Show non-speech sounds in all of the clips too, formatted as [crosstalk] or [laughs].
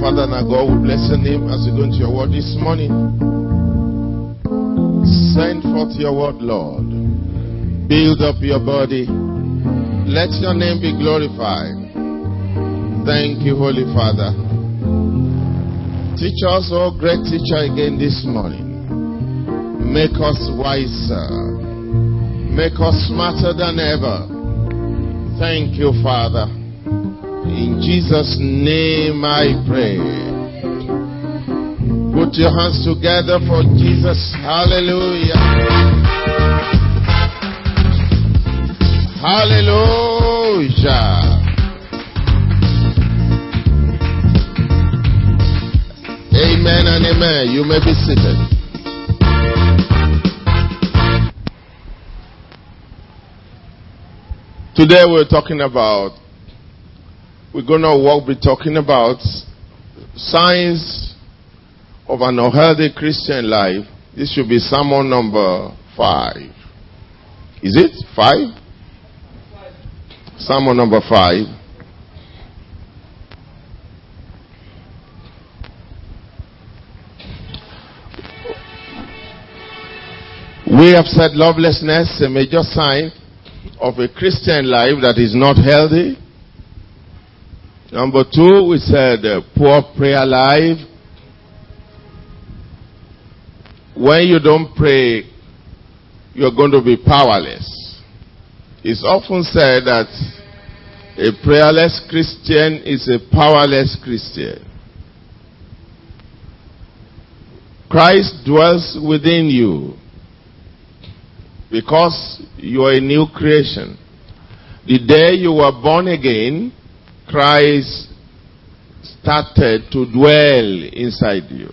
Father and our God, we bless your name as we go into your word this morning. Send forth your word, Lord. Build up your body. Let your name be glorified. Thank you, Holy Father. Teach us, oh great teacher, again this morning. Make us wiser. Make us smarter than ever. Thank you, Father. In Jesus' name I pray. Put your hands together for Jesus. Hallelujah. Hallelujah. Amen and amen. You may be seated. Today we're talking about, we're going to walk, be talking about signs of an unhealthy Christian life. This should be sermon number five. Is it five? Sermon number five. We have said lovelessness, a major sign of a Christian life that is not healthy. Number two, we said uh, poor prayer life. When you don't pray, you're going to be powerless. It's often said that a prayerless Christian is a powerless Christian. Christ dwells within you because you are a new creation. The day you were born again, Christ started to dwell inside you.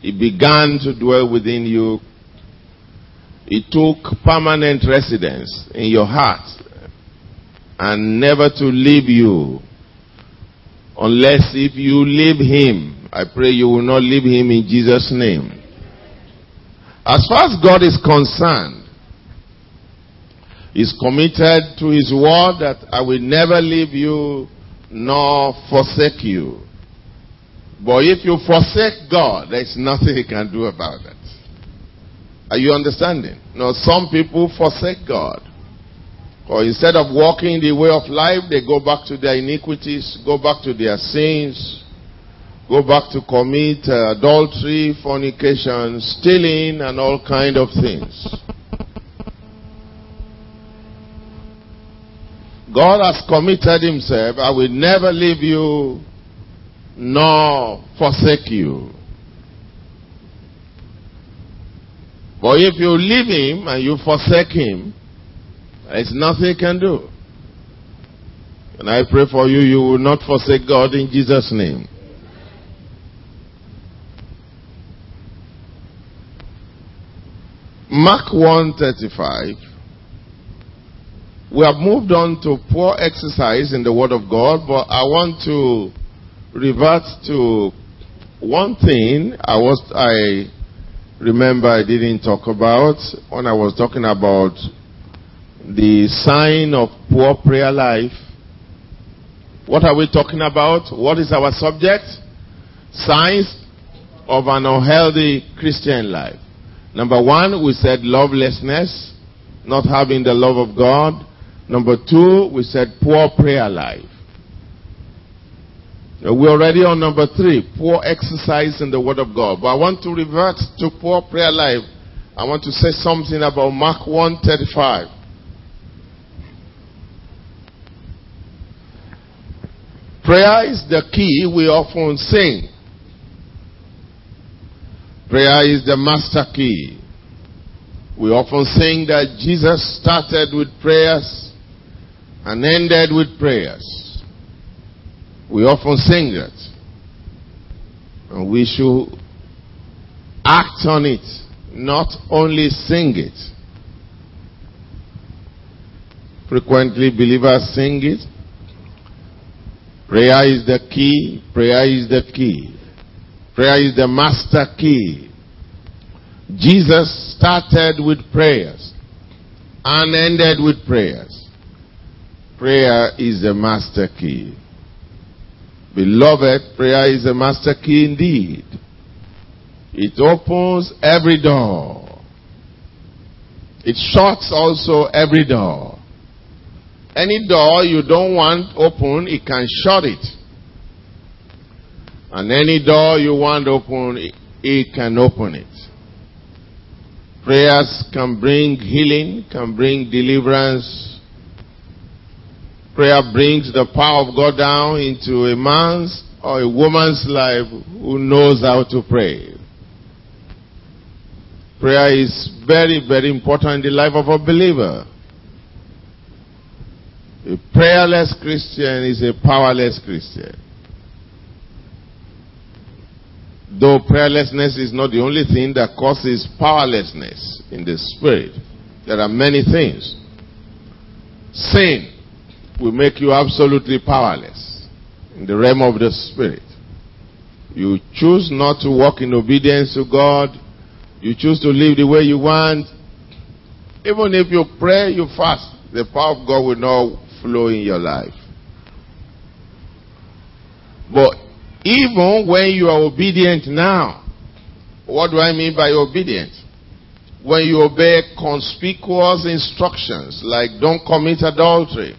He began to dwell within you. He took permanent residence in your heart and never to leave you unless if you leave him. I pray you will not leave him in Jesus' name. As far as God is concerned, He's committed to His word that I will never leave you nor forsake you. But if you forsake God, there's nothing He can do about it. Are you understanding? Now, some people forsake God. Or instead of walking the way of life, they go back to their iniquities, go back to their sins, go back to commit uh, adultery, fornication, stealing, and all kind of things. God has committed himself, I will never leave you nor forsake you. But if you leave him and you forsake him, there's nothing he can do. And I pray for you, you will not forsake God in Jesus' name. Mark 135. We have moved on to poor exercise in the Word of God, but I want to revert to one thing I was I remember I didn't talk about when I was talking about the sign of poor prayer life. What are we talking about? What is our subject? Signs of an unhealthy Christian life. Number one, we said lovelessness, not having the love of God. Number two, we said poor prayer life. We're already on number three, poor exercise in the Word of God. But I want to revert to poor prayer life. I want to say something about Mark 135. Prayer is the key we often sing. Prayer is the master key. We often sing that Jesus started with prayers and ended with prayers. We often sing that. And we should act on it, not only sing it. Frequently, believers sing it. Prayer is the key. Prayer is the key. Prayer is the master key. Jesus started with prayers and ended with prayers. Prayer is the master key. Beloved, prayer is a master key indeed. It opens every door. It shuts also every door. Any door you don't want open, it can shut it. And any door you want open, it can open it. Prayers can bring healing, can bring deliverance. Prayer brings the power of God down into a man's or a woman's life who knows how to pray. Prayer is very, very important in the life of a believer. A prayerless Christian is a powerless Christian. Though prayerlessness is not the only thing that causes powerlessness in the spirit, there are many things. Sin will make you absolutely powerless in the realm of the spirit. You choose not to walk in obedience to God you choose to live the way you want. Even if you pray, you fast, the power of God will not flow in your life. But even when you are obedient now, what do I mean by obedient? When you obey conspicuous instructions like don't commit adultery,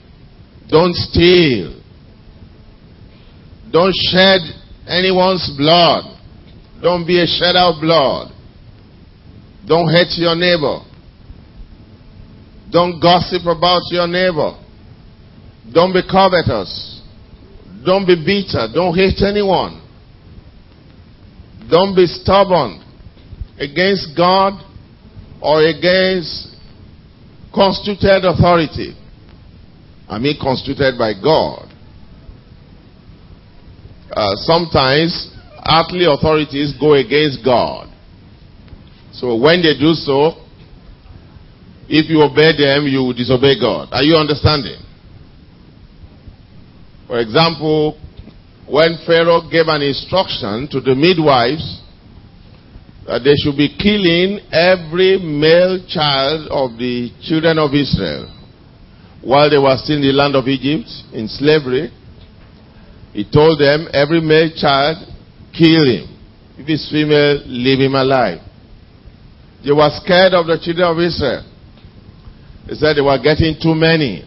don't steal, don't shed anyone's blood, don't be a shedder of blood, don't hate your neighbor. Don't gossip about your neighbor. Don't be covetous. Don't be bitter. Don't hate anyone. Don't be stubborn against God or against constituted authority. I mean, constituted by God. Uh, sometimes earthly authorities go against God. So when they do so, if you obey them, you disobey God. Are you understanding? For example, when Pharaoh gave an instruction to the midwives that they should be killing every male child of the children of Israel while they were still in the land of Egypt in slavery, he told them, every male child, kill him. If he's female, leave him alive. They were scared of the children of Israel. They said they were getting too many.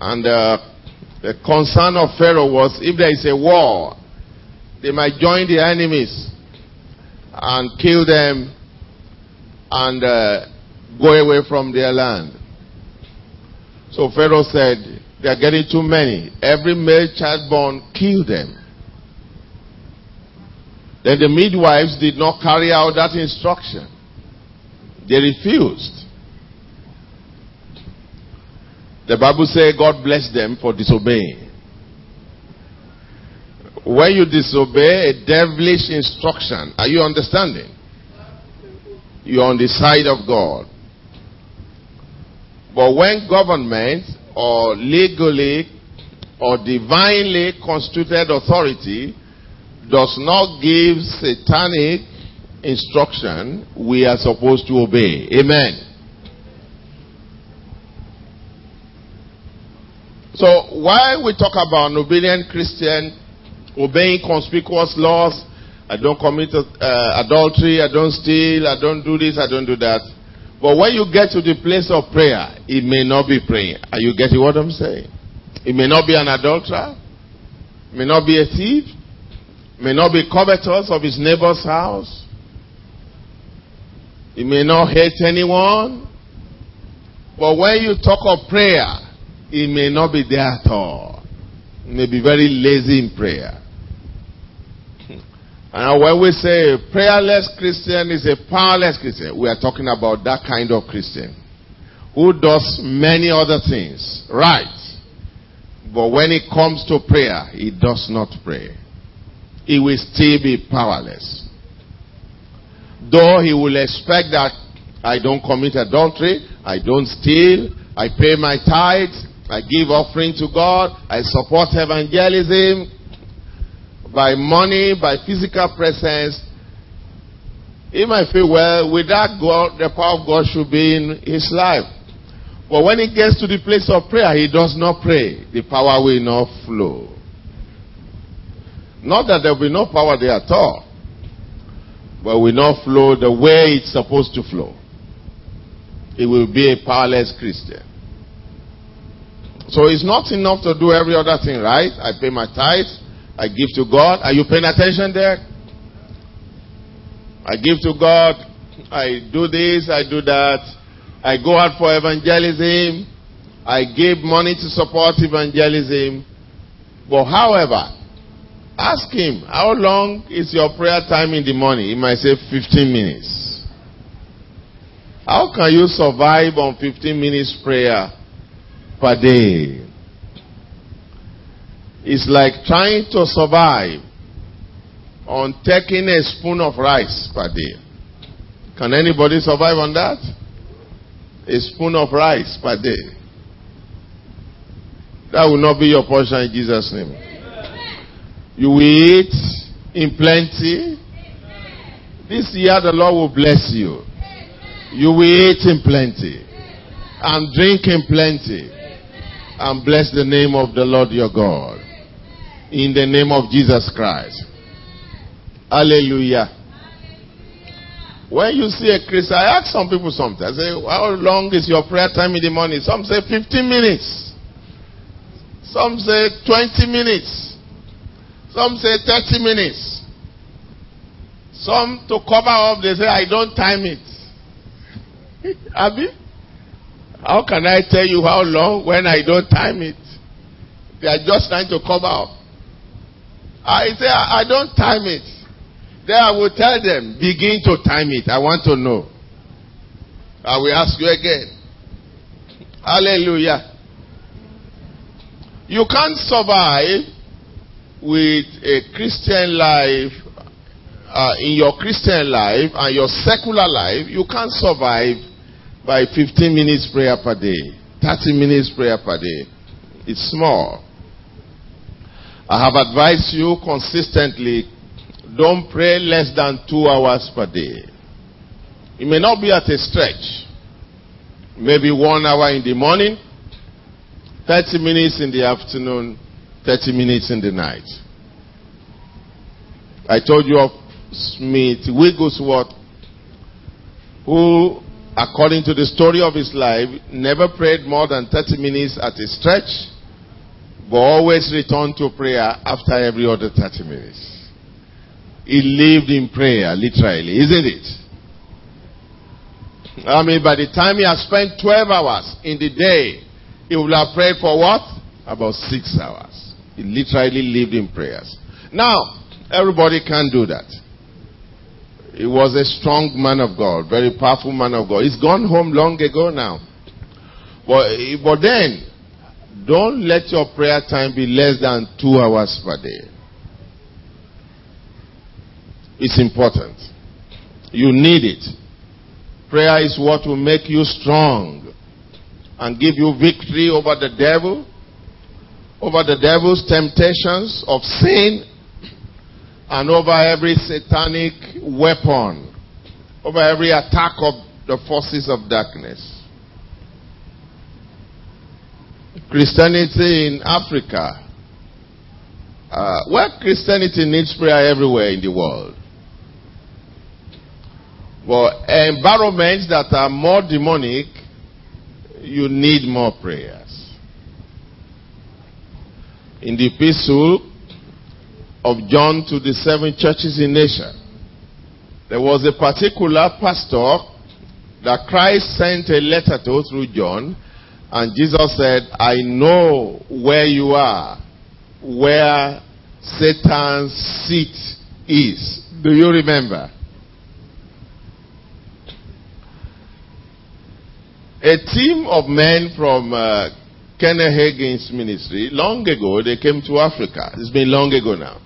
And uh, the concern of Pharaoh was if there is a war, they might join the enemies and kill them and uh, go away from their land. So Pharaoh said, they are getting too many. Every male child born, kill them. Then the midwives did not carry out that instruction. They refused. The Bible says God blessed them for disobeying. When you disobey a devilish instruction, are you understanding? You're on the side of God. But when government or legally or divinely constituted authority does not give satanic instruction, we are supposed to obey. Amen. So, why we talk about an obedient Christian obeying conspicuous laws, I don't commit uh, adultery, I don't steal, I don't do this, I don't do that. But when you get to the place of prayer, it may not be praying. Are you getting what I'm saying? It may not be an adulterer, it may not be a thief, may not be covetous of his neighbor's house. He may not hate anyone. But when you talk of prayer, he may not be there at all. He may be very lazy in prayer. And when we say prayerless Christian is a powerless Christian, we are talking about that kind of Christian who does many other things, right? But when it comes to prayer, he does not pray he will still be powerless. Though he will expect that I don't commit adultery, I don't steal, I pay my tithes, I give offering to God, I support evangelism by money, by physical presence. He might feel, well, without God, the power of God should be in his life. But when he gets to the place of prayer, he does not pray. The power will not flow. Not that there will be no power there at all, but will not flow the way it's supposed to flow. It will be a powerless Christian. So it's not enough to do every other thing right. I pay my tithes. I give to God. Are you paying attention there? I give to God. I do this. I do that. I go out for evangelism. I give money to support evangelism. But however, ask him, how long is your prayer time in the morning? He might say 15 minutes. How can you survive on 15 minutes prayer per day? It's like trying to survive on taking a spoon of rice per day. Can anybody survive on that? A spoon of rice per day. That will not be your portion in Jesus' name. You will eat in plenty. This year the Lord will bless you. You will eat in plenty and drink in plenty and bless the name of the Lord your God. In the name of Jesus Christ. Hallelujah. When you see a Christian, I ask some people sometimes, I say, how long is your prayer time in the morning? Some say 15 minutes. Some say 20 minutes. Some say 30 minutes. Some to cover up, they say, I don't time it. [laughs] Abby? How can I tell you how long when I don't time it? They are just trying to cover up. I say, I don't time it. Then I will tell them, begin to time it. I want to know. I will ask you again. Hallelujah. You can't survive with a Christian life, uh, in your Christian life and your secular life, you can't survive by 15 minutes prayer per day, 30 minutes prayer per day. It's small. I have advised you consistently don't pray less than two hours per day. It may not be at a stretch. Maybe one hour in the morning, 30 minutes in the afternoon, 30 minutes in the night. I told you of Smith Wigglesworth, who, according to the story of his life, never prayed more than 30 minutes at a stretch, but always return to prayer after every other 30 minutes. He lived in prayer, literally, isn't it? I mean, by the time he has spent 12 hours in the day, he will have prayed for what? About six hours. He literally lived in prayers. Now, everybody can do that. He was a strong man of God, very powerful man of God. He's gone home long ago now. But, but then, don't let your prayer time be less than two hours per day. It's important. You need it. Prayer is what will make you strong and give you victory over the devil, over the devil's temptations of sin, and over every satanic weapon, over every attack of the forces of darkness. Christianity in Africa. Uh, well, Christianity needs prayer everywhere in the world. But environments that are more demonic, you need more prayers. In the epistle of John to the seven churches in Asia, there was a particular pastor that Christ sent a letter to through John, and Jesus said, I know where you are, where Satan's seat is. Do you remember? A team of men from uh, Kenneth Hagin's ministry, long ago, they came to Africa. It's been long ago now.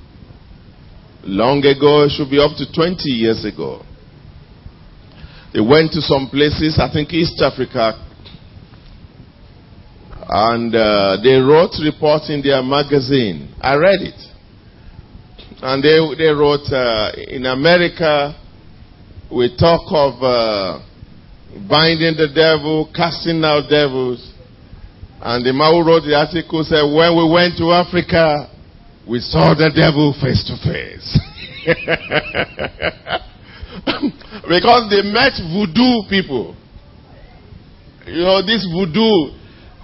Long ago, it should be up to 20 years ago. They went to some places, I think East Africa, and uh, they wrote reports in their magazine. I read it. And they, they wrote, uh, in America, we talk of uh, binding the devil, casting out devils. And the man who wrote the article said, when we went to Africa, we saw the devil face to face. [laughs] because they met voodoo people. You know, this voodoo.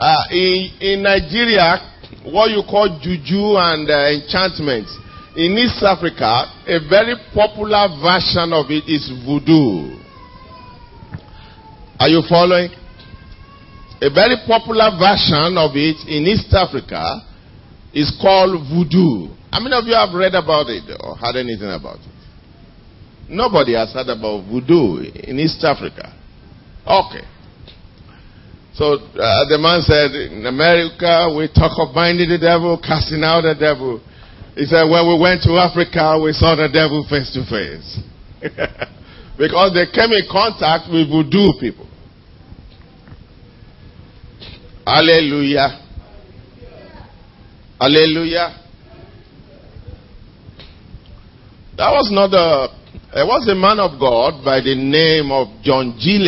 Uh, in, in Nigeria, what you call juju and uh, enchantment. In East Africa, a very popular version of it is voodoo. Are you following? A very popular version of it in East Africa is called voodoo. How many of you have read about it or heard anything about it? Nobody has heard about voodoo in East Africa. Okay. So uh, the man said, in America, we talk of binding the devil, casting out the devil. He said, when we went to Africa, we saw the devil face to face. [laughs] because they came in contact with voodoo people. Hallelujah. Hallelujah. That was not a, it was a man of God by the name of John G.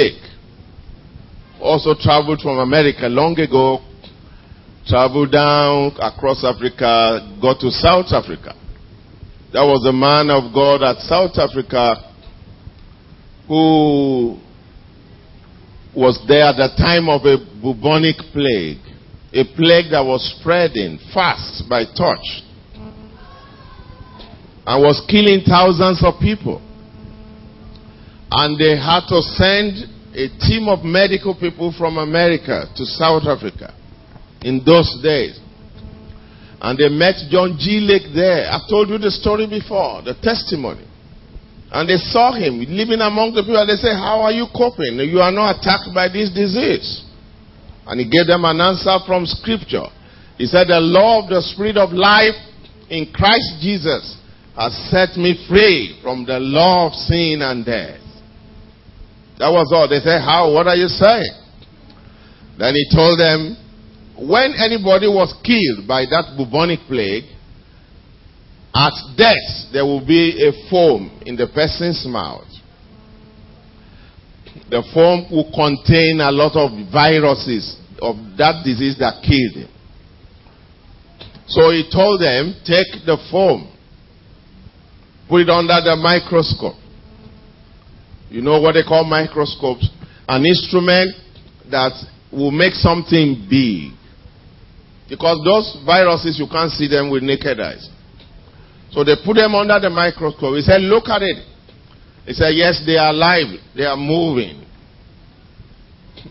Also traveled from America long ago, traveled down across Africa, got to South Africa. That was a man of God at South Africa who was there at the time of a bubonic plague, a plague that was spreading fast by touch and was killing thousands of people. And they had to send a team of medical people from America to South Africa in those days. And they met John G. Lake there. I've told you the story before, the testimony. And they saw him living among the people. They said, How are you coping? You are not attacked by this disease. And he gave them an answer from Scripture. He said, The law of the Spirit of life in Christ Jesus has set me free from the law of sin and death. That was all. They said, How? What are you saying? Then he told them, When anybody was killed by that bubonic plague, at death, there will be a foam in the person's mouth. The foam will contain a lot of viruses of that disease that killed him. So he told them, take the foam, put it under the microscope. You know what they call microscopes? An instrument that will make something big. Because those viruses, you can't see them with naked eyes. So they put them under the microscope. He said, Look at it. He said, Yes, they are alive. They are moving.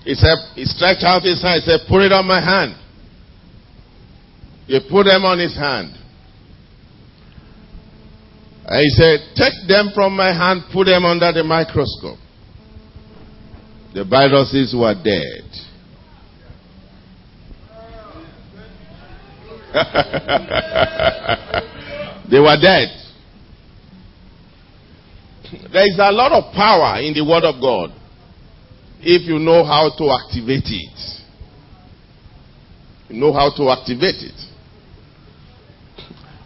He said, He stretched out his hand. He said, Put it on my hand. He put them on his hand. He said, Take them from my hand, put them under the microscope. The viruses were dead. [laughs] They were dead. There is a lot of power in the Word of God if you know how to activate it. You know how to activate it.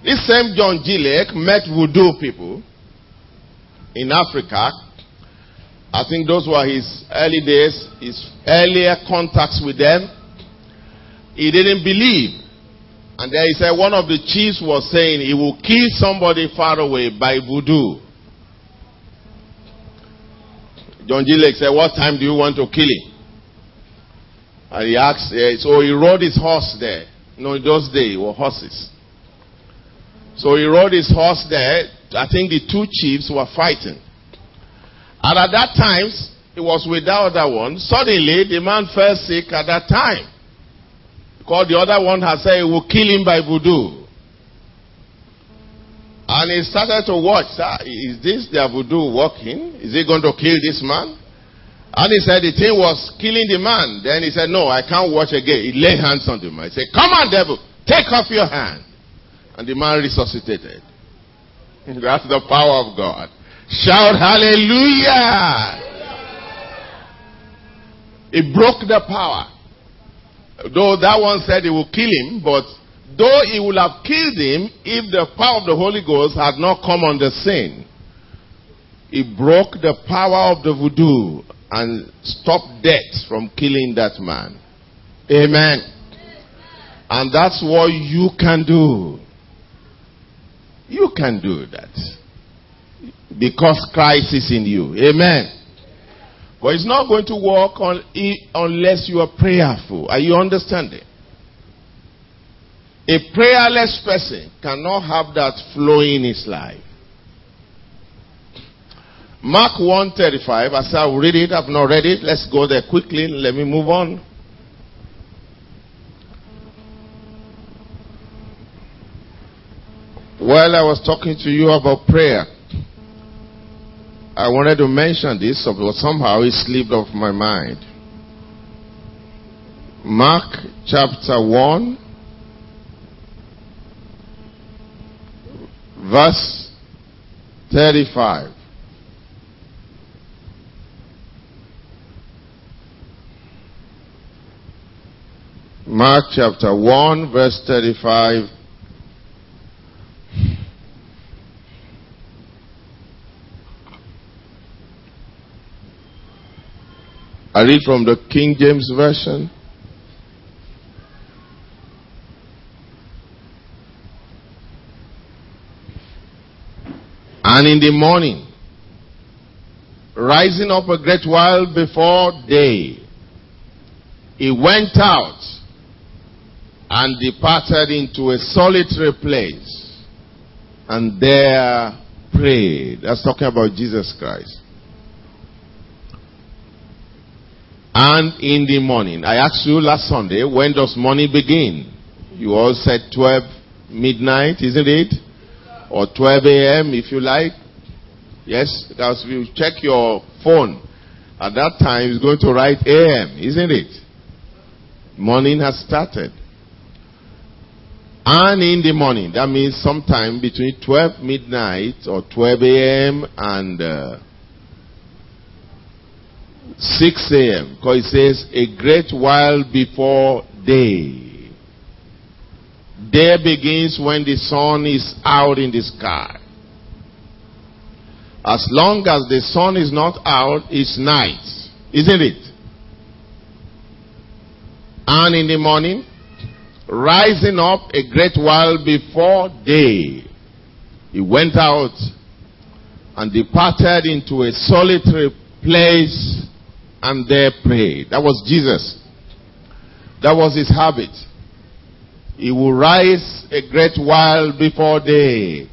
This same John G. Met voodoo people in Africa. I think those were his early days, his earlier contacts with them. He didn't believe and there he said one of the chiefs was saying he will kill somebody far away by voodoo. John G. Said, What time do you want to kill him? And he asked, so he rode his horse there. You know, in those days, were horses. So he rode his horse there. I think the two chiefs were fighting. And at that time, he was with the other one. Suddenly, the man fell sick at that time. Because the other one has said he will kill him by voodoo. And he started to watch. Ah, is this their voodoo working? Is he going to kill this man? And he said the thing was killing the man. Then he said, No, I can't watch again. He laid hands on the man. He said, Come on, devil, take off your hand. And the man resuscitated. That's the power of God. Shout hallelujah. It broke the power. Though that one said he will kill him, but though he would have killed him if the power of the Holy Ghost had not come on the scene, he broke the power of the voodoo and stopped death from killing that man. Amen. And that's what you can do. You can do that. Because Christ is in you. Amen. But it's not going to work on unless you are prayerful. Are you understanding? A prayerless person cannot have that flow in his life. Mark 135, I said I'll read it, I've not read it. Let's go there quickly. Let me move on. While I was talking to you about prayer, I wanted to mention this, but somehow it slipped off my mind. Mark chapter 1, verse 35. Mark chapter 1, verse 35. I read from the King James Version. And in the morning, rising up a great while before day, he went out and departed into a solitary place and there prayed. That's talking about Jesus Christ. And in the morning, I asked you last Sunday, when does morning begin? You all said 12 midnight, isn't it? Or 12 a.m. if you like. Yes, because if you check your phone, at that time it's going to write a.m., isn't it? Morning has started. And in the morning, that means sometime between 12 midnight or 12 a.m. and uh, 6 a.m. Because it says, a great while before day. Day begins when the sun is out in the sky. As long as the sun is not out, it's night. Isn't it? And in the morning, rising up a great while before day, he went out and departed into a solitary place and there pray. That was Jesus. That was his habit. He would rise a great while before day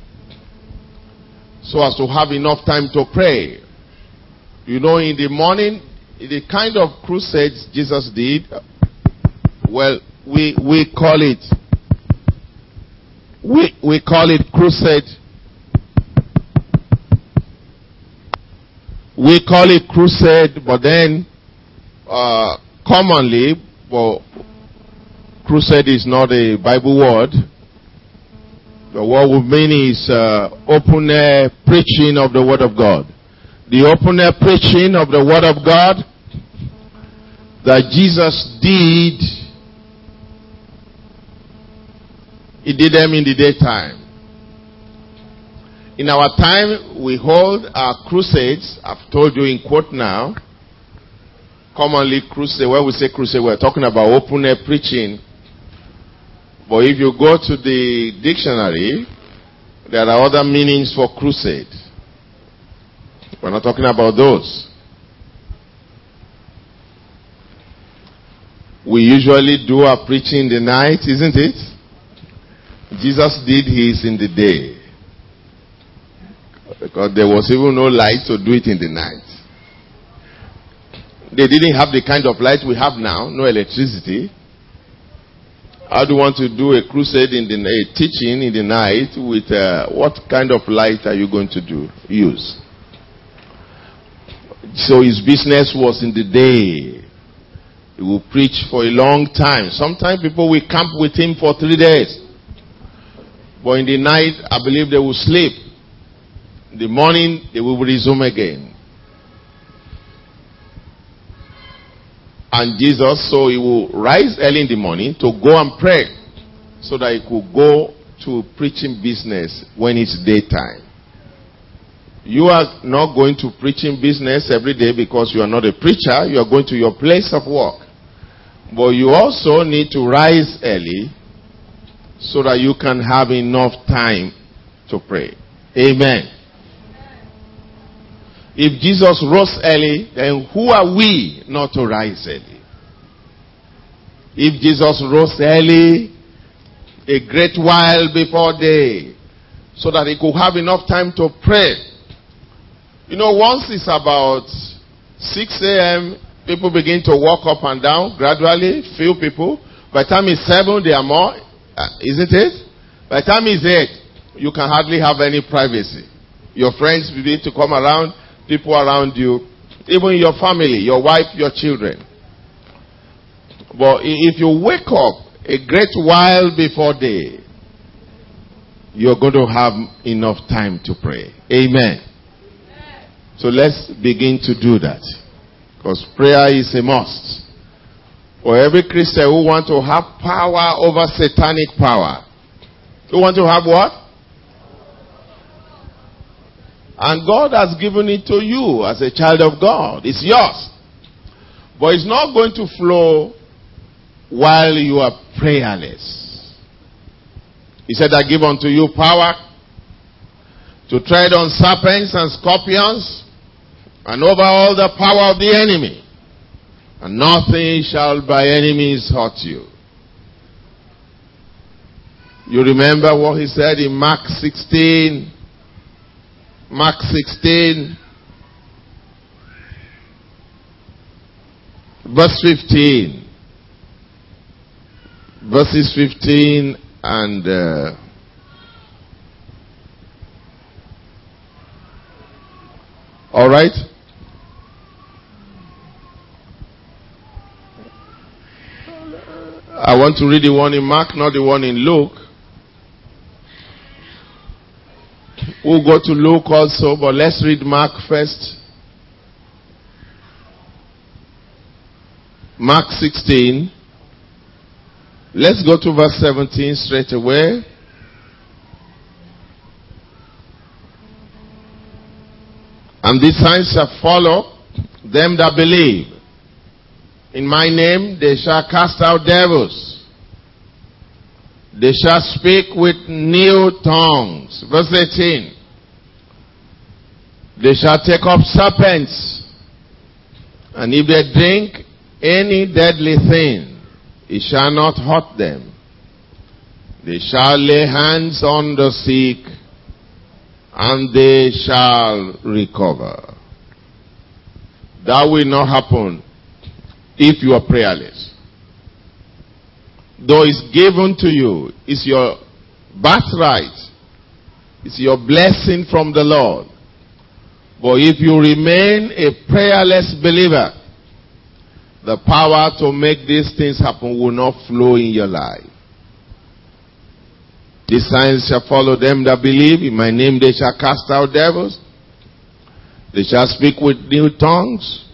so as to have enough time to pray. You know, in the morning, the kind of crusades Jesus did, well, we, we call it, we, we call it crusade. We call it crusade, but then, uh, commonly, well, crusade is not a Bible word. The word we mean is uh, open air preaching of the Word of God. The open air preaching of the Word of God that Jesus did He did them in the daytime. In our time, we hold our crusades. I've told you in quote now. Commonly, crusade, when we say crusade, we're talking about open air preaching. But if you go to the dictionary, there are other meanings for crusade. We're not talking about those. We usually do our preaching in the night, isn't it? Jesus did his in the day. Because there was even no light to do it in the night. They didn't have the kind of light we have now, no electricity. How do you want to do a crusade in the a teaching in the night with uh, what kind of light are you going to do use? So his business was in the day. He will preach for a long time. Sometimes people will camp with him for three days. But in the night, I believe they will sleep. In the morning, they will resume again. And Jesus, so he will rise early in the morning to go and pray so that he could go to preaching business when it's daytime. You are not going to preaching business every day because you are not a preacher. You are going to your place of work. But you also need to rise early so that you can have enough time to pray. Amen. If Jesus rose early, then who are we not to rise early? If Jesus rose early, a great while before day, so that he could have enough time to pray. You know, once it's about 6 a.m., people begin to walk up and down gradually, few people. By the time it's 7, there are more, uh, isn't it? By the time it's 8, you can hardly have any privacy. Your friends begin to come around, people around you, even your family, your wife, your children. But if you wake up a great while before day, you're going to have enough time to pray. Amen. So let's begin to do that. Because prayer is a must. For every Christian who wants to have power over satanic power. Who want to have what? And God has given it to you as a child of God. It's yours. But it's not going to flow while you are prayerless. He said, I give unto you power to tread on serpents and scorpions and over all the power of the enemy. And nothing shall by enemies hurt you. You remember what he said in Mark 16, Mark 16, verse 15. Verses 15 and uh, all right. I want to read the one in Mark, not the one in Luke. We'll go to Luke also, but let's read Mark first. Mark 16. Let's go to verse 17 straight away. And these signs shall follow them that believe. In my name they shall cast out devils. They shall speak with new tongues. Verse 18. They shall take up serpents. And if they drink any deadly thing, it shall not hurt them. They shall lay hands on the sick, and they shall recover. That will not happen if you are prayerless. Though it's given to you, it's your birthright, it's your blessing from the Lord. But if you remain a prayerless believer, the power to make these things happen will not flow in your life. These signs shall follow them that believe. In my name they shall cast out devils. They shall speak with new tongues.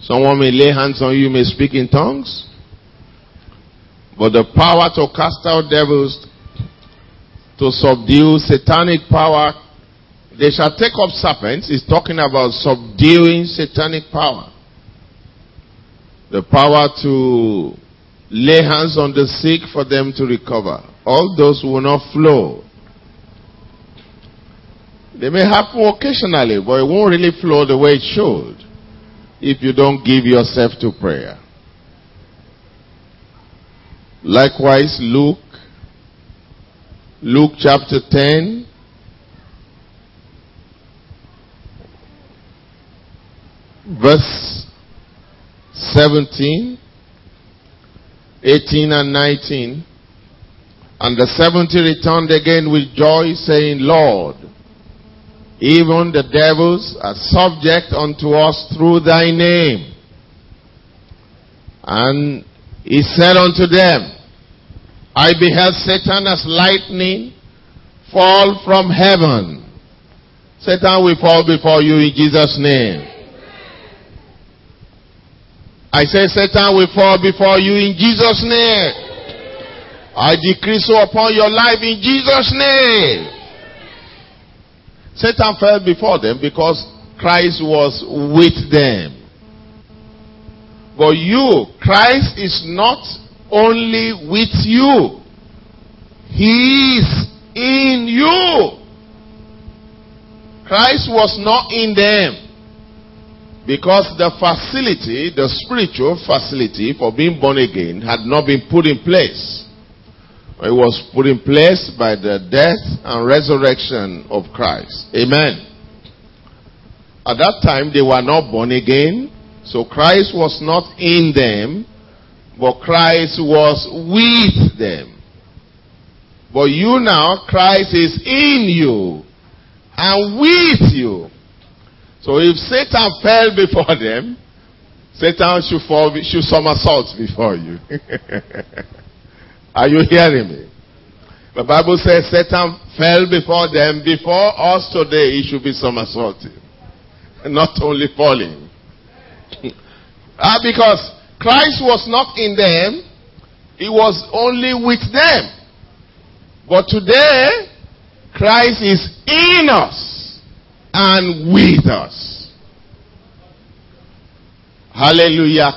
Someone may lay hands on you, may speak in tongues. But the power to cast out devils, to subdue satanic power, they shall take up serpents is talking about subduing satanic power. The power to lay hands on the sick for them to recover. All those will not flow. They may happen occasionally, but it won't really flow the way it should if you don't give yourself to prayer. Likewise, Luke, Luke chapter 10, verse 17, 18 and 19. And the seventy returned again with joy, saying, Lord, even the devils are subject unto us through thy name. And he said unto them, I beheld Satan as lightning fall from heaven. Satan will fall before you in Jesus' name. I say Satan will fall before you in Jesus' name. I decree so upon your life in Jesus' name. Satan fell before them because Christ was with them. But you, Christ is not only with you. He is in you. Christ was not in them. Because the facility, the spiritual facility for being born again had not been put in place. It was put in place by the death and resurrection of Christ. Amen. At that time, they were not born again, so Christ was not in them, but Christ was with them. But you now, Christ is in you and with you. So if Satan fell before them, Satan should fall, should somersault before you. [laughs] Are you hearing me? The Bible says Satan fell before them. Before us today, he should be somersaulting. [laughs] Not only falling. [laughs] ah, because Christ was not in them. He was only with them. But today, Christ is in us and with us. Hallelujah.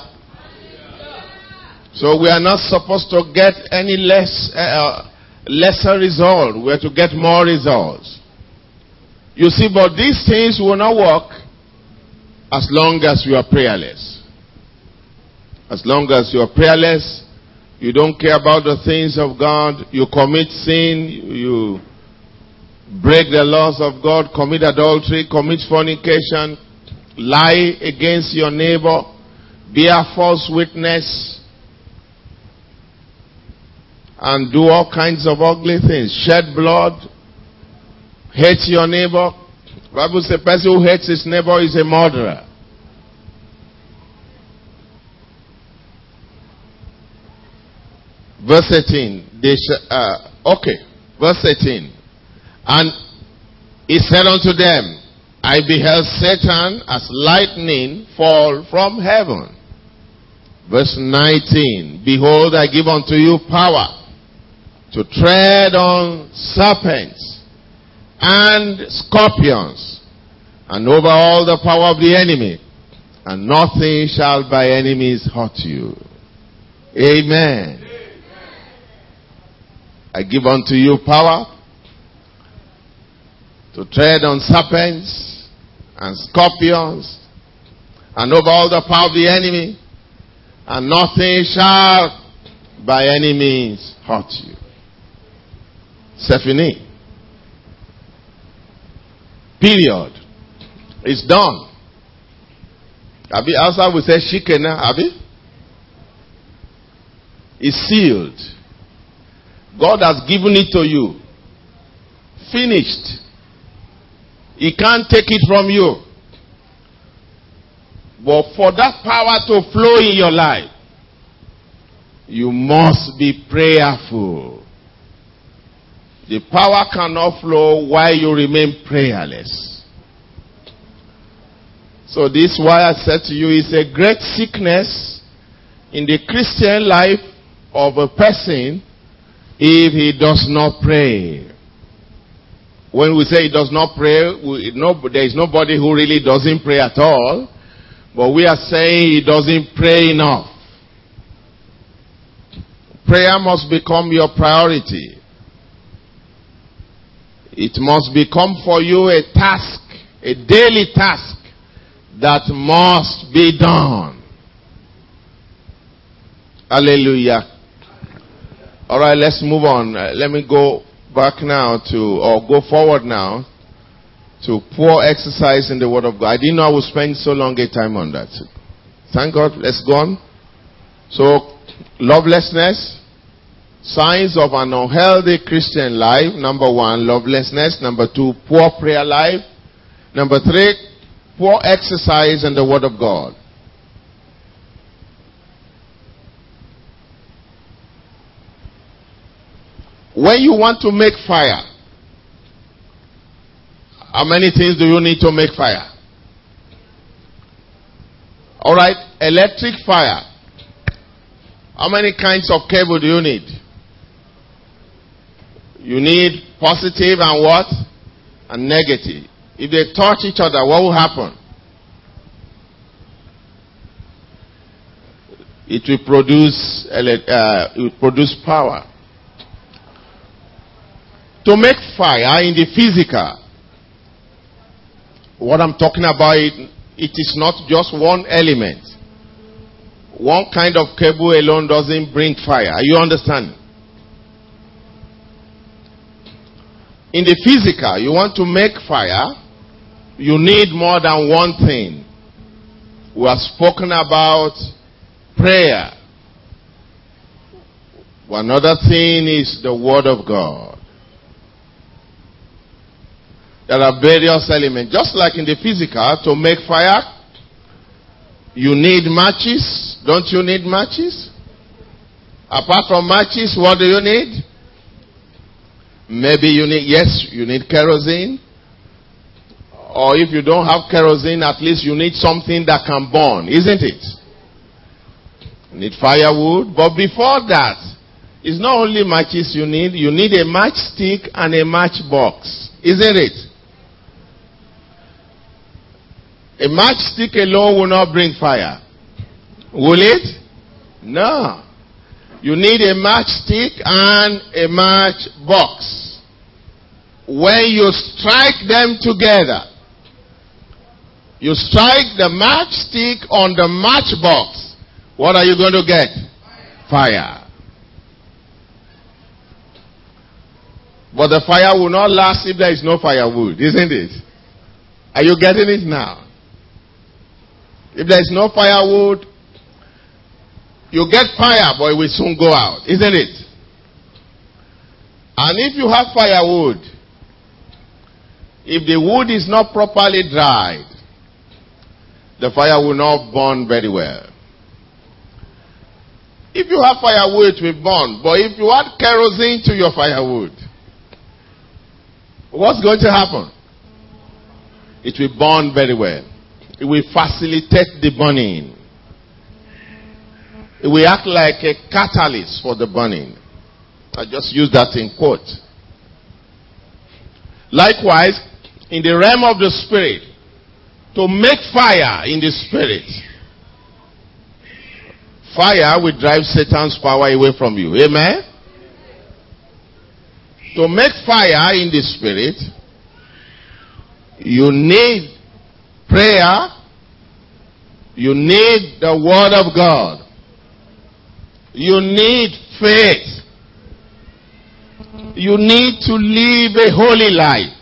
So we are not supposed to get any less, uh, uh, lesser result. We are to get more results. You see, but these things will not work as long as you are prayerless. As long as you are prayerless, you don't care about the things of God, you commit sin, you break the laws of God, commit adultery, commit fornication, lie against your neighbor, bear false witness, and do all kinds of ugly things. Shed blood, hate your neighbor. Bible says a person who hates his neighbor is a murderer. Verse 18. They sh- uh, okay. Verse 18. And he said unto them, I beheld Satan as lightning fall from heaven. Verse 19, Behold, I give unto you power to tread on serpents and scorpions and over all the power of the enemy, and nothing shall by enemies hurt you. Amen. I give unto you power to tread on serpents and scorpions and over all the power of the enemy, and nothing shall by any means hurt you. Stephanie. Period. It's done. Abi outside we say shikena, Abi. It's sealed. God has given it to you. Finished. He can't take it from you. But for that power to flow in your life, you must be prayerful. The power cannot flow while you remain prayerless. So this why I said to you is a great sickness in the Christian life of a person if he does not pray. When we say he does not pray, we, no, there is nobody who really doesn't pray at all. But we are saying he doesn't pray enough. Prayer must become your priority. It must become for you a task, a daily task that must be done. Hallelujah. All right, let's move on. Uh, let me go back now to, or go forward now to poor exercise in the Word of God. I didn't know I would spend so long a time on that. Thank God. Let's go on. So, lovelessness, signs of an unhealthy Christian life. Number one, lovelessness. Number two, poor prayer life. Number three, poor exercise in the Word of God. When you want to make fire, how many things do you need to make fire? Alright, electric fire. How many kinds of cable do you need? You need positive and what? And negative. If they touch each other, what will happen? It will produce, uh, it will produce power. To make fire in the physical, What I'm talking about, it, it is not just one element. One kind of cable alone doesn't bring fire. You understand? In the physical, you want to make fire, you need more than one thing. We have spoken about prayer. Another thing is the Word of God. There are various elements. Just like in the physical, to make fire, you need matches. Don't you need matches? Apart from matches, what do you need? Maybe you need, yes, you need kerosene. Or if you don't have kerosene, at least you need something that can burn, isn't it? You need firewood. But before that, it's not only matches you need, you need a matchstick and a matchbox, isn't it? A matchstick alone will not bring fire. Will it? No. You need a matchstick and a matchbox. When you strike them together, you strike the matchstick on the matchbox. What are you going to get? Fire. But the fire will not last if there is no firewood, isn't it? Are you getting it now? If there is no firewood, you get fire, but it will soon go out, isn't it? And if you have firewood, if the wood is not properly dried, the fire will not burn very well. If you have firewood, it will burn. But if you add kerosene to your firewood, what's going to happen? It will burn very well. It will facilitate the burning. It will act like a catalyst for the burning. I just use that in quote. Likewise, in the realm of the spirit, to make fire in the spirit. Fire will drive Satan's power away from you. Amen? To make fire in the spirit, you need prayer, you need the word of God, you need faith, you need to live a holy life.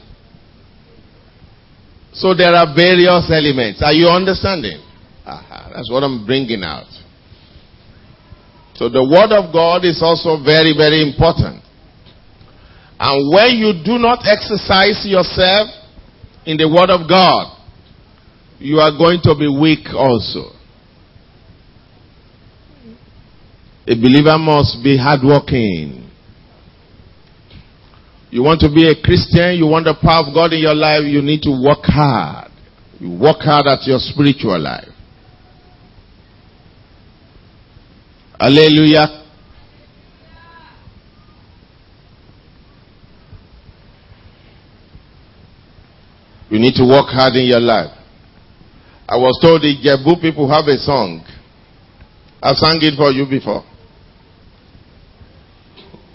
So there are various elements. Are you understanding? Aha, that's what I'm bringing out. So the Word of God is also very, very important. And when you do not exercise yourself in the Word of God, you are going to be weak also. A believer must be hardworking. You want to be a Christian, you want the power of God in your life, you need to work hard. You work hard at your spiritual life. Hallelujah. You need to work hard in your life. I was told the Jebu people have a song. I sang it for you before.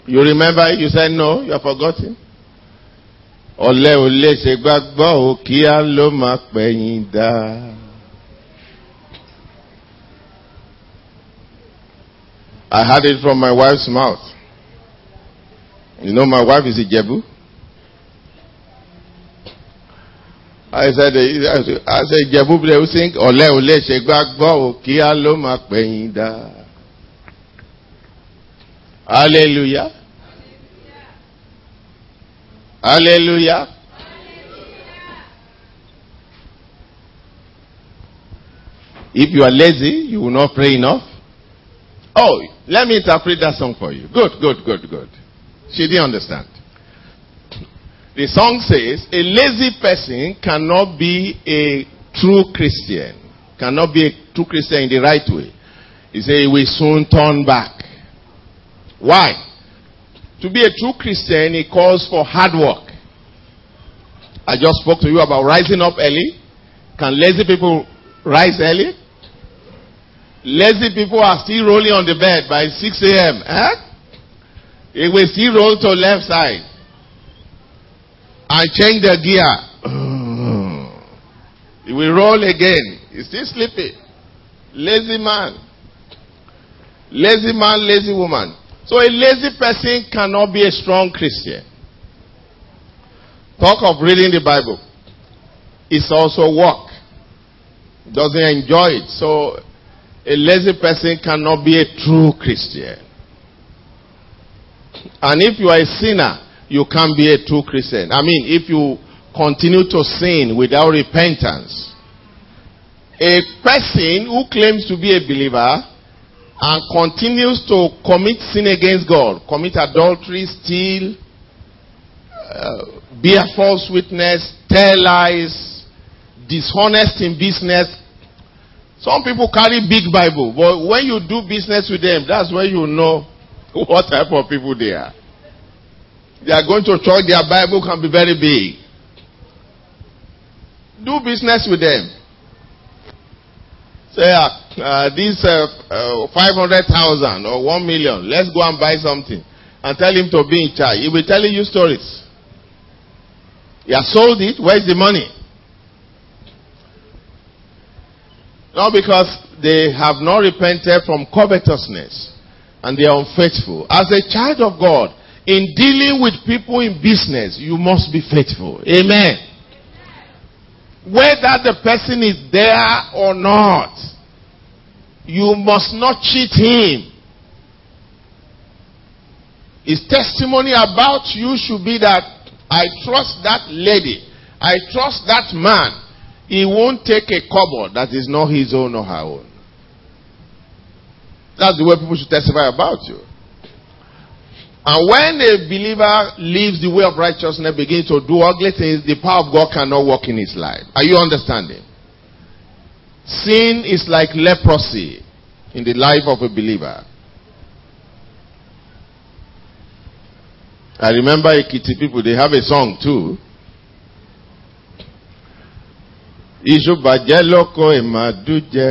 You remember You said no, you have forgotten. Ọ̀lẹ́ ṣe gbàgbọ́ ò ló pẹ̀yìn dá. I heard it from my wife's mouth. You know my wife is a Jebu. Eh, I said, I said, Jebu, they will sing, Ọ̀lẹ́ ò lè ṣe gbàgbọ́ ò kíá ló máa pẹ̀yìn dá. Hallelujah. Hallelujah. If you are lazy, you will not pray enough. Oh, let me interpret that song for you. Good, good, good, good. She didn't understand. The song says, a lazy person cannot be a true Christian. Cannot be a true Christian in the right way. He says he will soon turn back. Why? To be a true Christian, it calls for hard work. I just spoke to you about rising up early. Can lazy people rise early? Lazy people are still rolling on the bed by 6 a.m. Eh? It will still roll to left side. And change the gear. It will roll again. He's still sleeping. Lazy man. Lazy man, lazy woman. So a lazy person cannot be a strong Christian. Talk of reading the Bible. It's also work. Doesn't enjoy it. So a lazy person cannot be a true Christian. And if you are a sinner, you can't be a true Christian. I mean, if you continue to sin without repentance, a person who claims to be a believer and continues to commit sin against God, commit adultery, steal, uh, bear false witness, tell lies, dishonest in business, some people carry big Bible, but when you do business with them, that's when you know [laughs] what type of people they are. They are going to church, their Bible can be very big. Do business with them. Say, uh, uh, this uh, uh 500,000 or 1 million, let's go and buy something. And tell him to be in charge. He will telling you stories. He has sold it, where's the money? Not because they have not repented from covetousness and they are unfaithful. As a child of God, in dealing with people in business, you must be faithful. Amen. Whether the person is there or not, you must not cheat him. His testimony about you should be that I trust that lady. I trust that man. He won't take a cupboard that is not his own or her own. That's the way people should testify about you. And when a believer leaves the way of righteousness, begins to do ugly things, the power of God cannot work in his life. Are you understanding? Sin is like leprosy in the life of a believer. I remember Ekiti people, they have a song too. iṣu bàjẹ́ lóko ìmàdú jẹ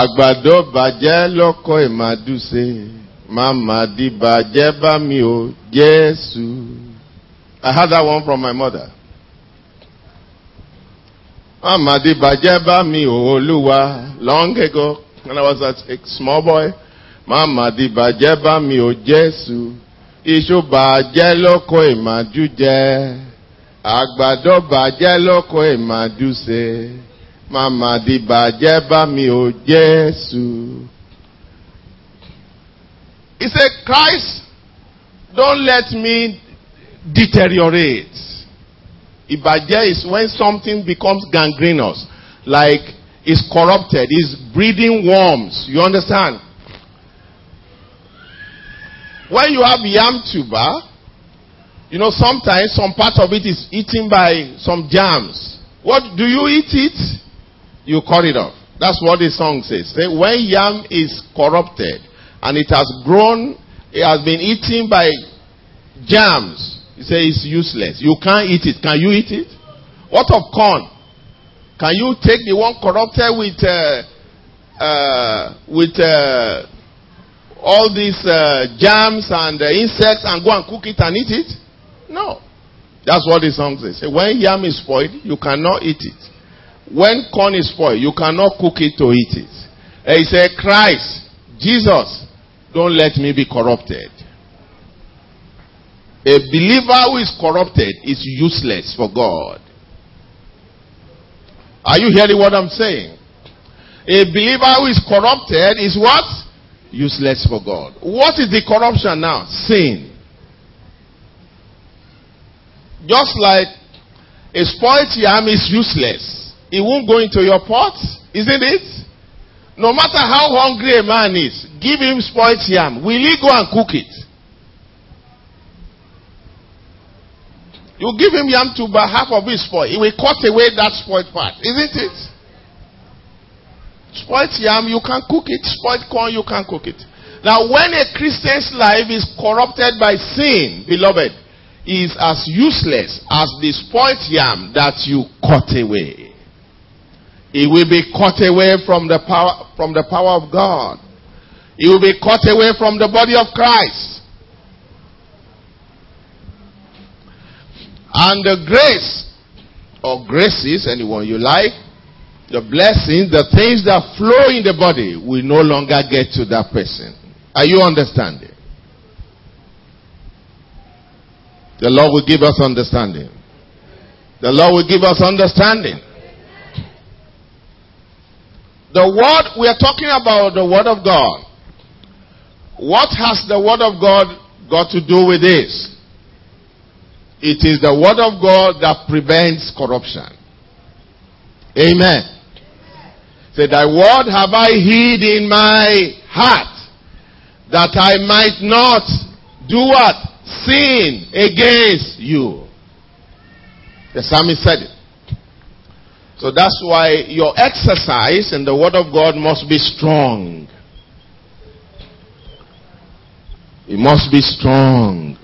àgbàdo bàjẹ́ lóko ìmàdú ṣe màmá di bàjẹ́ bá mi ò Jésù. I had that one from my mother. Màmá di bàjẹ́ bá mi ò Olúwa long ago when I was a small boy. Màmá di bàjẹ́ bá mi ò Jésù. Iṣu bàjẹ́ lóko ìmàdú jẹ àgbàdo bàjẹ́ lóko ìmàdúse màmàdì bàjẹ́ bá mi ò Jésù. He said, Christ, don't let me deteriorate. Ìbàjẹ́ is when something becomes gangrenous, like it's corrupted, it's breeding worms. You understand? When you have yam tuber, you know, sometimes some part of it is eaten by some germs. What do you eat it? You cut it off. That's what the song says. Say, when yam is corrupted and it has grown, it has been eaten by germs. You say it's useless. You can't eat it. Can you eat it? What of corn? Can you take the one corrupted with uh, uh, with uh, all these uh, germs and uh, insects and go and cook it and eat it? No. That's what the song says. When yam is spoiled, you cannot eat it. When corn is spoiled, you cannot cook it to eat it. He said, Christ, Jesus, don't let me be corrupted. A believer who is corrupted is useless for God. Are you hearing what I'm saying? A believer who is corrupted is what? Useless for God. What is the corruption now? Sin. Just like a spoiled yam is useless. It won't go into your pot, isn't it? No matter how hungry a man is, give him spoiled yam. Will he go and cook it? You give him yam to buy half of it spoil. He will cut away that spoiled part, isn't it? Spoiled yam, you can cook it. Spoiled corn, you can cook it. Now, when a Christian's life is corrupted by sin, beloved, is as useless as the spoilt yam that you cut away. It will be cut away from the power, from the power of God. It will be cut away from the body of Christ. And the grace or graces, anyone you like, the blessings, the things that flow in the body will no longer get to that person. Are you understanding? The Lord will give us understanding. The Lord will give us understanding. The word, we are talking about the word of God. What has the word of God got to do with this? It is the word of God that prevents corruption. Amen. Say, thy word have I hid in my heart that I might not do what? Sin against you. The psalmist said it. So that's why your exercise in the word of God must be strong. It must be strong.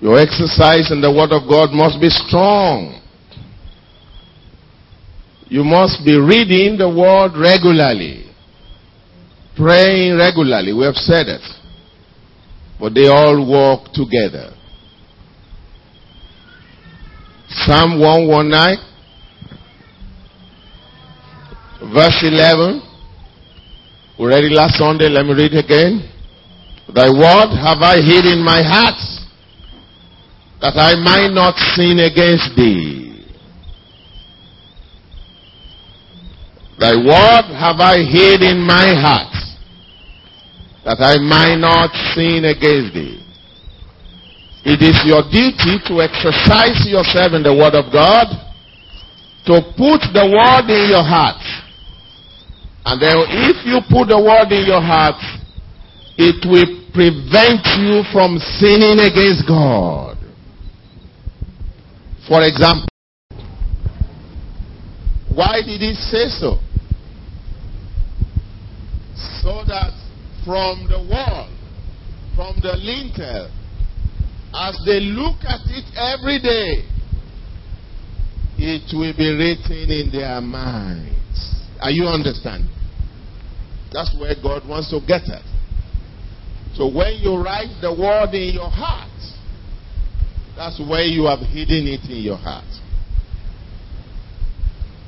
Your exercise in the Word of God must be strong. You must be reading the Word regularly, praying regularly. We have said it. But they all work together. Psalm 119, verse 11. We read it last Sunday. Let me read it again. Thy word have I hid in my heart that I might not sin against thee. Thy word have I hid in my heart, that I might not sin against thee. It is your duty to exercise yourself in the word of God, to put the word in your heart. And then if you put the word in your heart, it will prevent you from sinning against God. For example, why did he say so? So that from the wall, from the lintel, as they look at it every day, it will be written in their minds. Are you understanding? That's where God wants to get at. So when you write the word in your heart, that's where you have hidden it in your heart.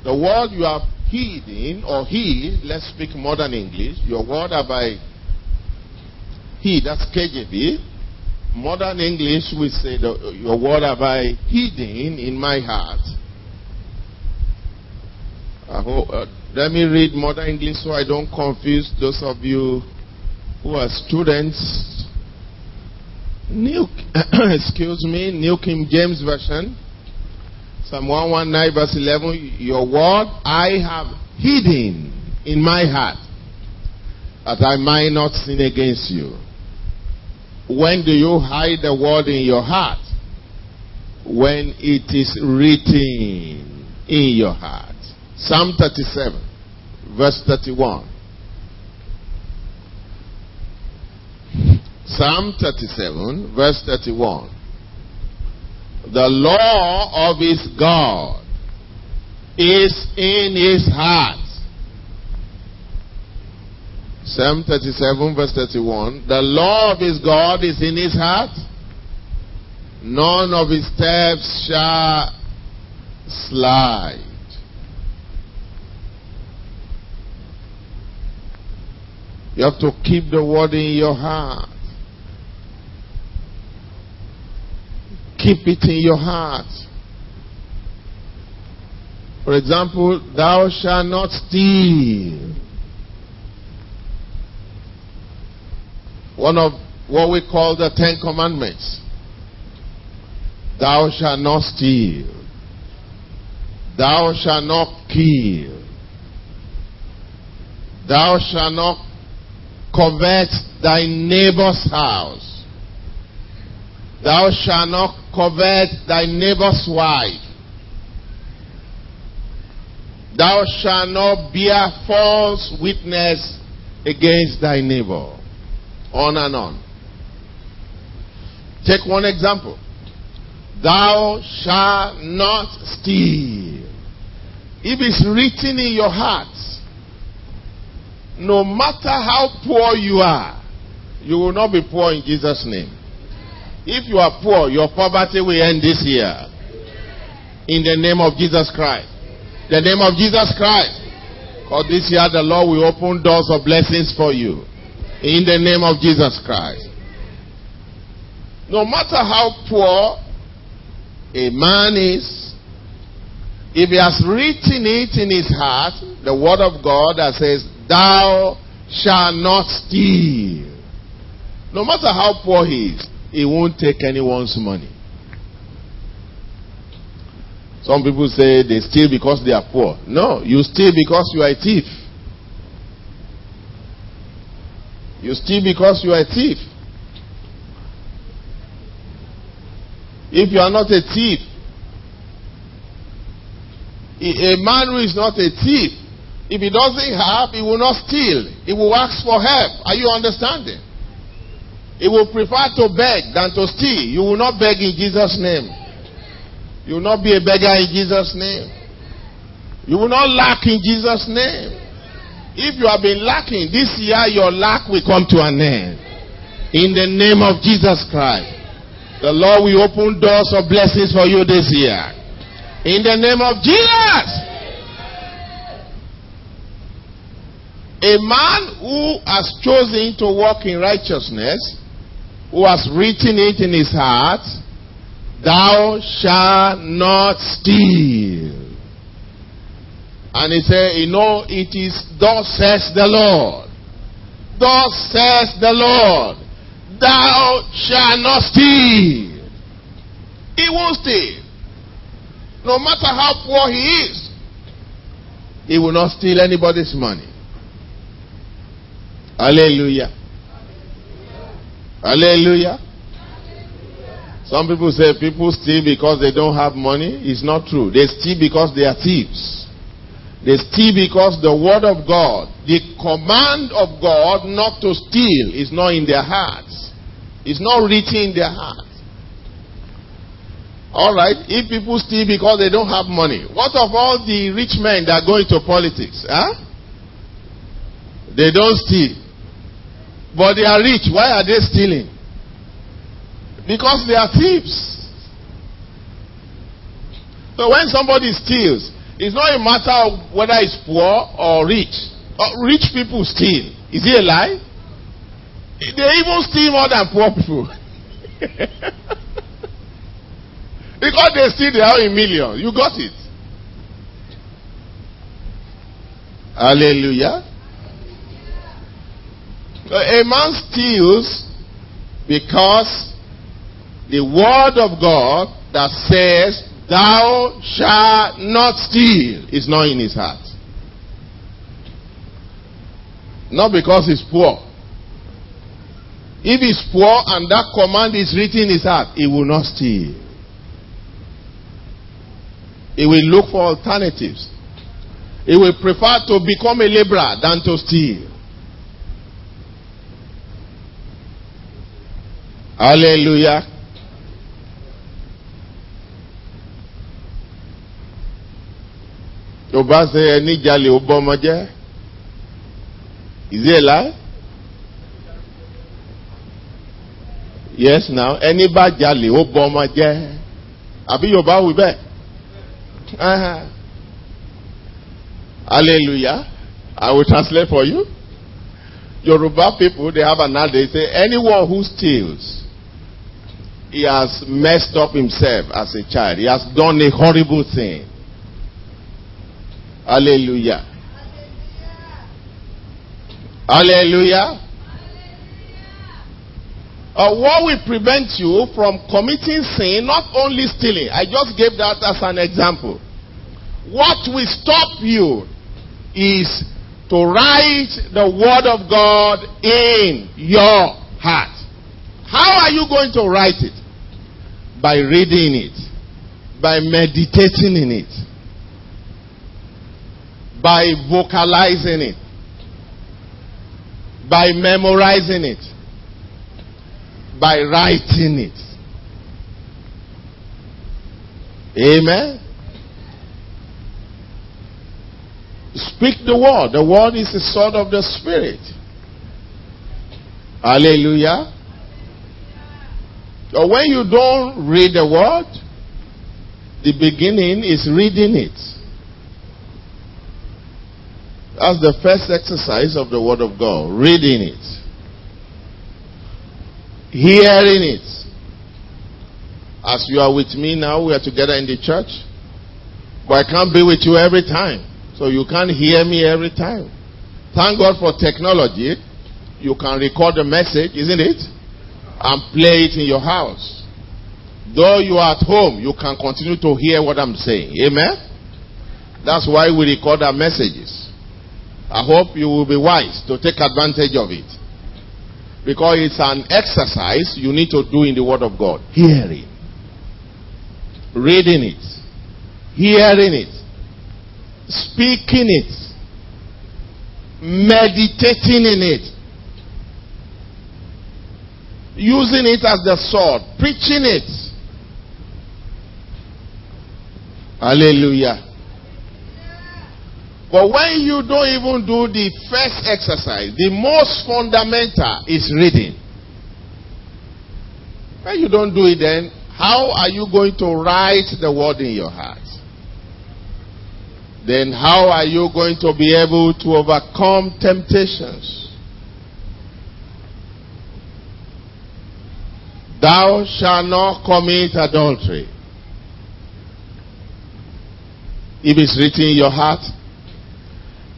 The word you have hidden or he, let's speak modern English, your word have I he, that's KJV. Modern English we say your word have I hidden in my heart. Hope, uh, let me read modern English so I don't confuse those of you who are students New, [coughs] excuse me, New King James Version, Psalm 119 verse 11, your word I have hidden in my heart that I might not sin against you. When do you hide the word in your heart? When it is written in your heart. Psalm 37 verse 31. Psalm 37, verse 31. The law of his God is in his heart. Psalm 37, verse 31. The law of his God is in his heart. None of his steps shall slide. You have to keep the word in your heart. Keep it in your heart. For example, thou shalt not steal. One of what we call the Ten Commandments. Thou shalt not steal. Thou shalt not kill. Thou shalt not covet thy neighbor's house. Thou shalt not covet thy neighbor's wife. Thou shalt not bear false witness against thy neighbor. On and on. Take one example. Thou shalt not steal. If it's written in your heart, no matter how poor you are, you will not be poor in Jesus' name. If you are poor, your poverty will end this year. In the name of Jesus Christ. The name of Jesus Christ. Because this year the Lord will open doors of blessings for you. In the name of Jesus Christ. No matter how poor a man is, if he has written it in his heart, the word of God that says, Thou shalt not steal. No matter how poor he is, he won't take anyone's money. Some people say they steal because they are poor. No, you steal because you are a thief. You steal because you are a thief. If you are not a thief, a man who is not a thief, if he doesn't have, he will not steal. He will ask for help. Are you understanding? He will prefer to beg than to steal. You will not beg in Jesus' name. You will not be a beggar in Jesus' name. You will not lack in Jesus' name. If you have been lacking, this year your lack will come to an end. In the name of Jesus Christ. The Lord will open doors of blessings for you this year. In the name of Jesus. A man who has chosen to walk in righteousness who has written it in his heart, Thou shalt not steal. And he said, You know, it is thus says the Lord. Thus says the Lord, Thou shalt not steal. He won't steal. No matter how poor he is, he will not steal anybody's money. Hallelujah. Hallelujah. Some people say people steal because they don't have money. It's not true. They steal because they are thieves. They steal because the word of God, the command of God not to steal is not in their hearts. It's not written in their hearts. Alright, if people steal because they don't have money, what of all the rich men that go into politics? Huh? They don't steal. But they are rich. Why are they stealing? Because they are thieves. So when somebody steals, it's not a matter of whether it's poor or rich. Uh, rich people steal. Is it a lie? They even steal more than poor people. [laughs] because they steal their own million. You got it. Hallelujah. A man steals because the word of God that says, Thou shalt not steal, is not in his heart. Not because he's poor. If he's poor and that command is written in his heart, he will not steal. He will look for alternatives. He will prefer to become a laborer than to steal. Hallelujah. Tó bá ṣe ẹni jalè ó bọ́ ọmọ jẹ́ is it a lie? yes now ẹni bá jalè ó bọ́ ọmọ jẹ́ àbí yorùbá wí bẹ́ẹ̀ hallelujah I will translate for you. Yoruba people, they have an adage, they say, anyone who steals he has messed up himself as a child. He has done a horrible thing. Hallelujah. Hallelujah. Uh, what will prevent you from committing sin, not only stealing? I just gave that as an example. What will stop you is to write the word of God in your heart. How are you going to write it? By reading it, by meditating in it, by vocalizing it, by memorizing it, by writing it. Amen. Speak the word. The word is the sword of the Spirit. Hallelujah. But when you don't read the word, the beginning is reading it. That's the first exercise of the word of God, reading it. Hearing it. As you are with me now, we are together in the church. But I can't be with you every time. So you can't hear me every time. Thank God for technology. You can record the message, isn't it? And play it in your house. Though you are at home, you can continue to hear what I'm saying. Amen? That's why we record our messages. I hope you will be wise to take advantage of it. Because it's an exercise you need to do in the Word of God. Hearing. Reading it. Hearing it. Speaking it meditating in it, using it as the sword, preaching it. Hallelujah. But when you don't even do the first exercise, the most fundamental is reading. When you don't do it, then how are you going to write the word in your heart? then how are you going to be able to overcome temptations? Thou shalt not commit adultery. If it's written in your heart,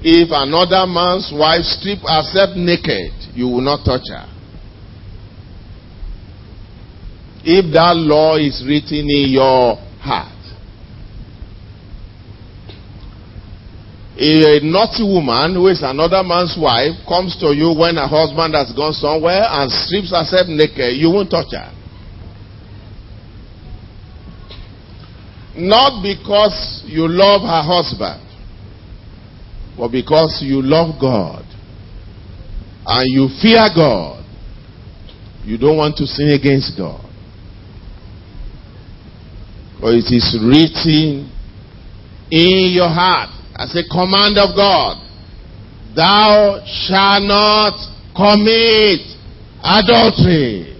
if another man's wife strip herself naked, you will not touch her. If that law is written in your heart, a naughty woman who is another man's wife comes to you when her husband has gone somewhere and strips herself naked, you won't touch her. Not because you love her husband, but because you love God and you fear God. You don't want to sin against God. For it is written in your heart as a command of God. Thou shalt not commit adultery.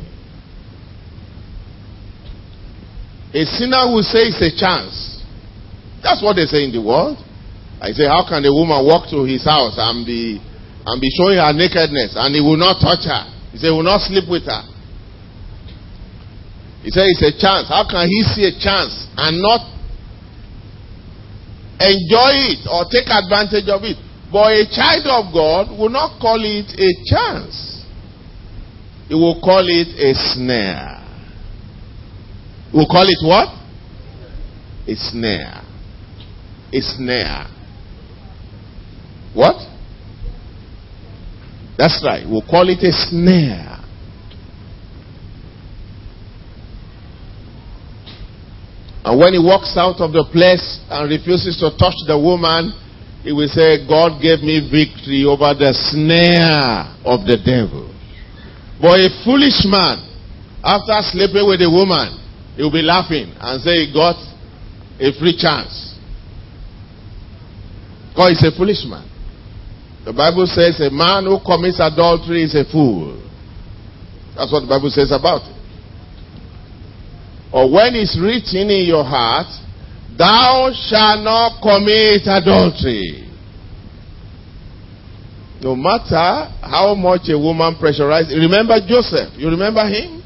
A sinner will say it's a chance. That's what they say in the world. I say, how can a woman walk to his house and be and be showing her nakedness and he will not touch her? He said, he will not sleep with her. He said it's a chance. How can he see a chance and not enjoy it or take advantage of it. But a child of God will not call it a chance. He will call it a snare. We'll call it what? A snare. A snare. What? That's right. We'll call it a snare. And when he walks out of the place and refuses to touch the woman, he will say, God gave me victory over the snare of the devil. But a foolish man, after sleeping with a woman, he will be laughing and say he got a free chance. God is a foolish man. The Bible says a man who commits adultery is a fool. That's what the Bible says about it. Or when it's written in your heart, thou shalt not commit adultery. No matter how much a woman pressurized, remember Joseph. You remember him?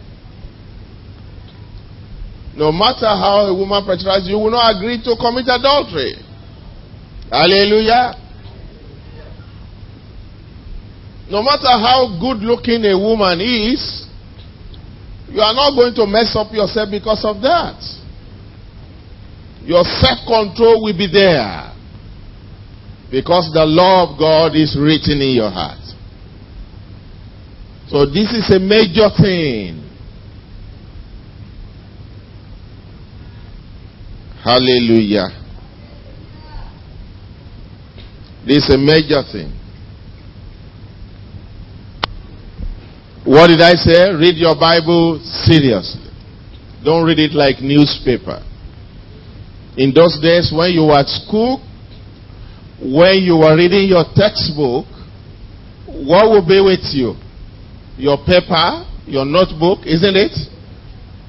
No matter how a woman pressurizes, you will not agree to commit adultery. Hallelujah. No matter how good looking a woman is, you are not going to mess up yourself because of that. Your self control will be there. Because the law of God is written in your heart. So this is a major thing. Hallelujah. This is a major thing. What did I say? Read your Bible seriously. Don't read it like newspaper. In those days when you were at school, when you were reading your textbook, what will be with you? Your paper, your notebook, isn't it?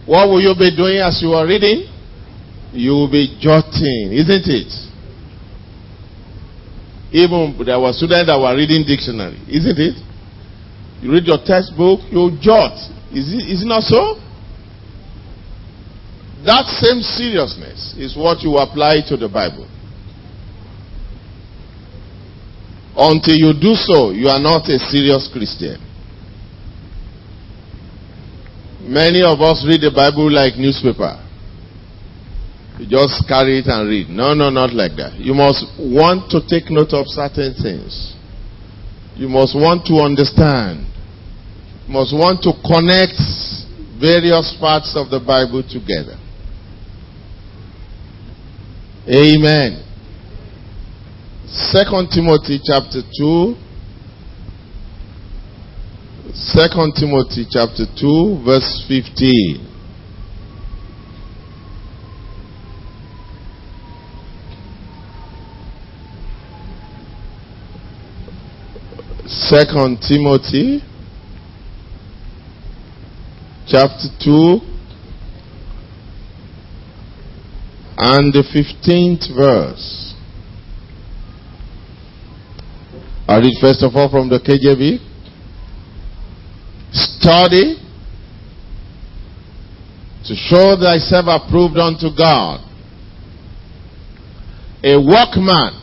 What will you be doing as you are reading? You will be jotting, isn't it? Even there were students that were reading dictionary, isn't it? You read your textbook, you jot. Is it, is it not so? That same seriousness is what you apply to the Bible. Until you do so, you are not a serious Christian. Many of us read the Bible like newspaper. You just carry it and read. No, no, not like that. You must want to take note of certain things. You must want to understand. Must want to connect various parts of the Bible together. Amen. Second Timothy chapter 2. Second Timothy chapter 2 verse 15. Second Timothy chapter 2 and the 15th verse. I read first of all from the KJV. Study to show thyself approved unto God, a workman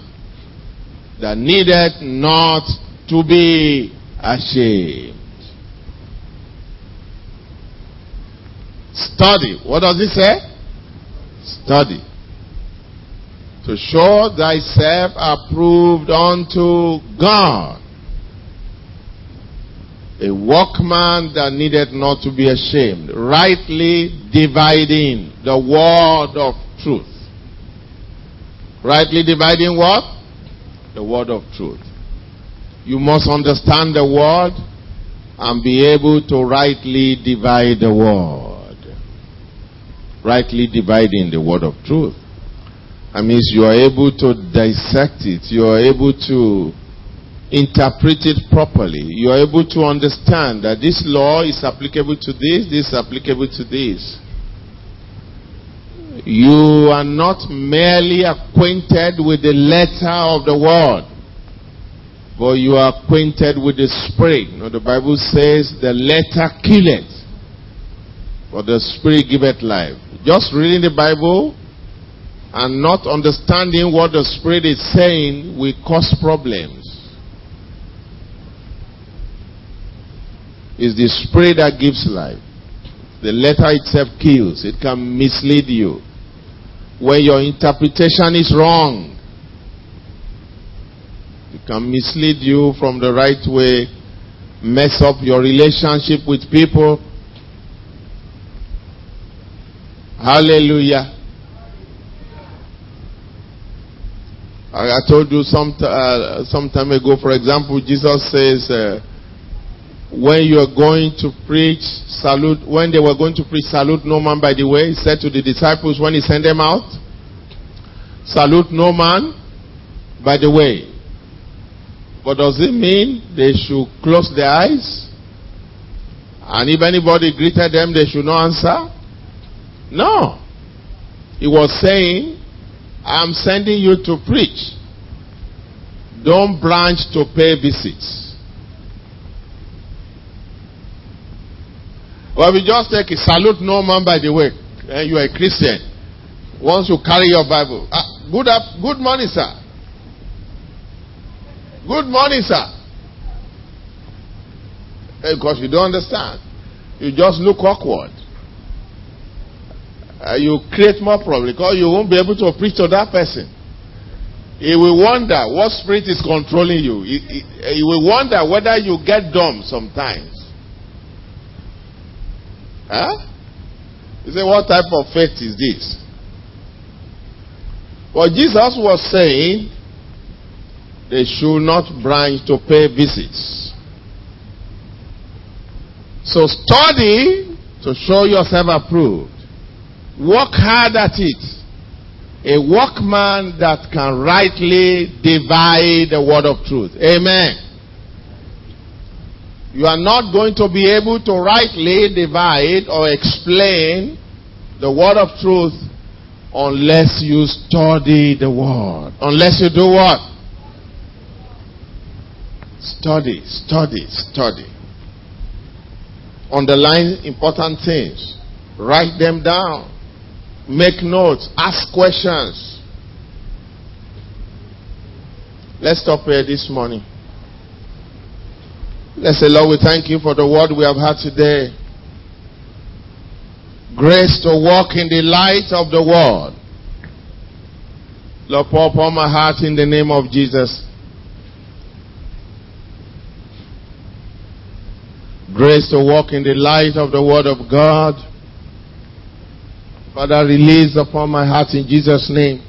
that needed not to be ashamed. Study. What does it say? Study. To show thyself approved unto God. A workman that needed not to be ashamed. Rightly dividing the word of truth. Rightly dividing what? The word of truth. You must understand the word and be able to rightly divide the word rightly dividing the word of truth. That means you are able to dissect it. You are able to interpret it properly. You are able to understand that this law is applicable to this, this is applicable to this. You are not merely acquainted with the letter of the word, but you are acquainted with the spirit. The Bible says the letter killeth, but the spirit giveth life. Just reading the Bible and not understanding what the Spirit is saying will cause problems. It's the Spirit that gives life. The letter itself kills. It can mislead you. When your interpretation is wrong, it can mislead you from the right way, mess up your relationship with people, Hallelujah. I, told you some, uh, some time ago, for example, Jesus says, uh, when you are going to preach, salute, when they were going to preach, salute no man by the way, he said to the disciples when he sent them out, salute no man by the way. But does it mean they should close their eyes? And if anybody greeted them, they should not answer? No. He was saying, I'm sending you to preach. Don't branch to pay visits. Well, we just take a salute no man by the way. Eh, you are a Christian. Once you carry your Bible. Uh, good, up, good morning, sir. Good morning, sir. Because you don't understand. You just look awkward uh, you create more problems because you won't be able to preach to that person. He will wonder what spirit is controlling you. He, he, he will wonder whether you get dumb sometimes. Huh? You say, what type of faith is this? Well, Jesus was saying they should not branch to pay visits. So study to show yourself approved. Work hard at it. A workman that can rightly divide the word of truth. Amen. You are not going to be able to rightly divide or explain the word of truth unless you study the word. Unless you do what? Study, study, study. Underline important things. Write them down. Make notes. Ask questions. Let's stop here this morning. Let's say, Lord, we thank you for the word we have had today. Grace to walk in the light of the word. Lord, pour upon my heart in the name of Jesus. Grace to walk in the light of the word of God. Father, release upon my heart in Jesus' name.